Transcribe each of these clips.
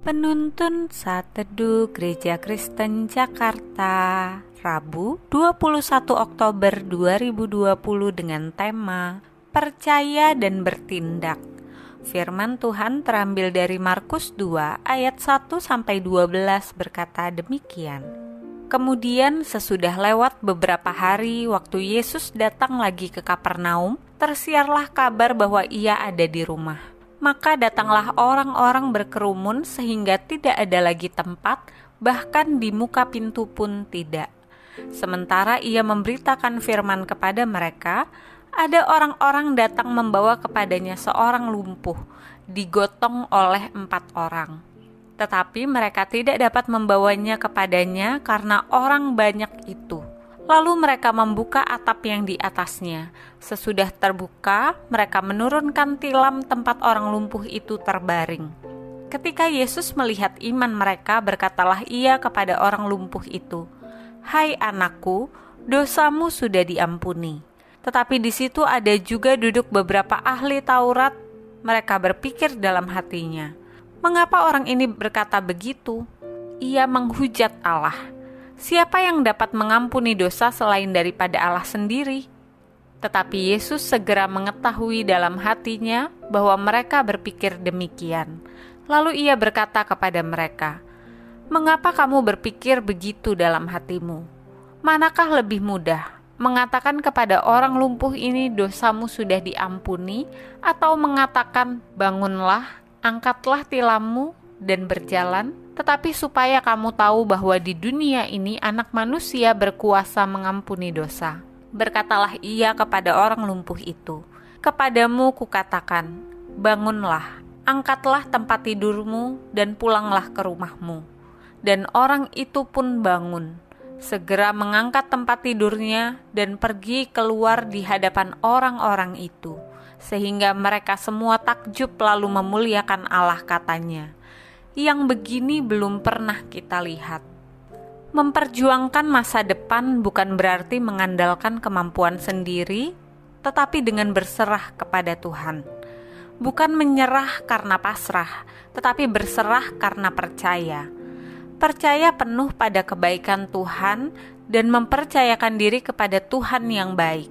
Penuntun Saat Teduh Gereja Kristen Jakarta Rabu 21 Oktober 2020 dengan tema Percaya dan Bertindak. Firman Tuhan terambil dari Markus 2 ayat 1 sampai 12 berkata demikian. Kemudian sesudah lewat beberapa hari waktu Yesus datang lagi ke Kapernaum tersiarlah kabar bahwa ia ada di rumah maka datanglah orang-orang berkerumun sehingga tidak ada lagi tempat, bahkan di muka pintu pun tidak. Sementara ia memberitakan firman kepada mereka, ada orang-orang datang membawa kepadanya seorang lumpuh, digotong oleh empat orang. Tetapi mereka tidak dapat membawanya kepadanya karena orang banyak itu. Lalu mereka membuka atap yang di atasnya. Sesudah terbuka, mereka menurunkan tilam tempat orang lumpuh itu terbaring. Ketika Yesus melihat iman mereka, berkatalah ia kepada orang lumpuh itu, "Hai anakku, dosamu sudah diampuni." Tetapi di situ ada juga duduk beberapa ahli Taurat. Mereka berpikir dalam hatinya, "Mengapa orang ini berkata begitu? Ia menghujat Allah." Siapa yang dapat mengampuni dosa selain daripada Allah sendiri? Tetapi Yesus segera mengetahui dalam hatinya bahwa mereka berpikir demikian. Lalu ia berkata kepada mereka, "Mengapa kamu berpikir begitu dalam hatimu? Manakah lebih mudah, mengatakan kepada orang lumpuh ini dosamu sudah diampuni, atau mengatakan bangunlah, angkatlah tilammu dan berjalan?" tetapi supaya kamu tahu bahwa di dunia ini anak manusia berkuasa mengampuni dosa. Berkatalah ia kepada orang lumpuh itu, Kepadamu kukatakan, bangunlah, angkatlah tempat tidurmu, dan pulanglah ke rumahmu. Dan orang itu pun bangun, segera mengangkat tempat tidurnya, dan pergi keluar di hadapan orang-orang itu, sehingga mereka semua takjub lalu memuliakan Allah katanya yang begini belum pernah kita lihat. Memperjuangkan masa depan bukan berarti mengandalkan kemampuan sendiri, tetapi dengan berserah kepada Tuhan. Bukan menyerah karena pasrah, tetapi berserah karena percaya. Percaya penuh pada kebaikan Tuhan dan mempercayakan diri kepada Tuhan yang baik.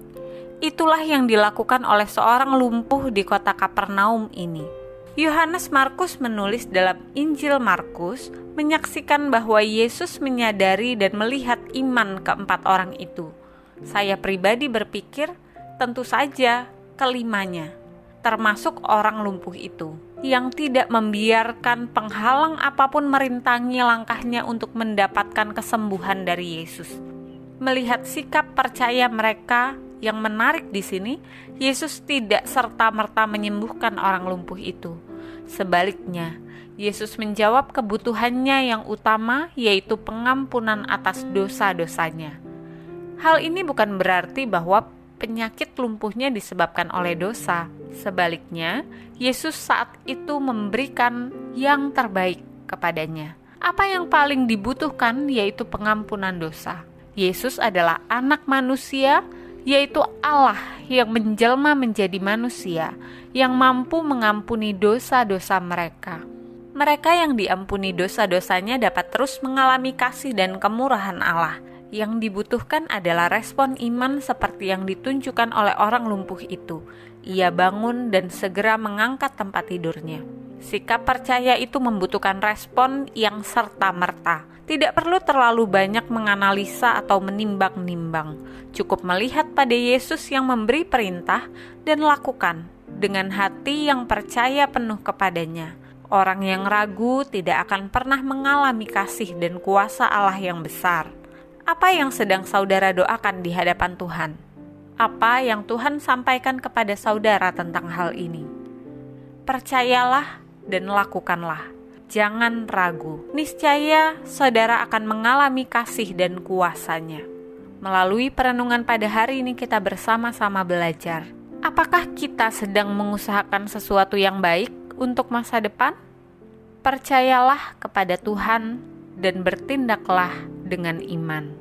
Itulah yang dilakukan oleh seorang lumpuh di kota Kapernaum ini Yohanes Markus menulis dalam Injil Markus menyaksikan bahwa Yesus menyadari dan melihat iman keempat orang itu. Saya pribadi berpikir tentu saja kelimanya, termasuk orang lumpuh itu, yang tidak membiarkan penghalang apa pun merintangi langkahnya untuk mendapatkan kesembuhan dari Yesus. Melihat sikap percaya mereka yang menarik di sini, Yesus tidak serta-merta menyembuhkan orang lumpuh itu Sebaliknya, Yesus menjawab kebutuhannya yang utama, yaitu pengampunan atas dosa-dosanya. Hal ini bukan berarti bahwa penyakit lumpuhnya disebabkan oleh dosa. Sebaliknya, Yesus saat itu memberikan yang terbaik kepadanya. Apa yang paling dibutuhkan yaitu pengampunan dosa. Yesus adalah anak manusia yaitu Allah yang menjelma menjadi manusia, yang mampu mengampuni dosa-dosa mereka. Mereka yang diampuni dosa-dosanya dapat terus mengalami kasih dan kemurahan Allah. Yang dibutuhkan adalah respon iman seperti yang ditunjukkan oleh orang lumpuh itu. Ia bangun dan segera mengangkat tempat tidurnya. Sikap percaya itu membutuhkan respon yang serta-merta tidak perlu terlalu banyak menganalisa atau menimbang-nimbang. Cukup melihat pada Yesus yang memberi perintah dan lakukan dengan hati yang percaya penuh kepadanya. Orang yang ragu tidak akan pernah mengalami kasih dan kuasa Allah yang besar. Apa yang sedang saudara doakan di hadapan Tuhan? Apa yang Tuhan sampaikan kepada saudara tentang hal ini? Percayalah dan lakukanlah jangan ragu. Niscaya saudara akan mengalami kasih dan kuasanya. Melalui perenungan pada hari ini kita bersama-sama belajar. Apakah kita sedang mengusahakan sesuatu yang baik untuk masa depan? Percayalah kepada Tuhan dan bertindaklah dengan iman.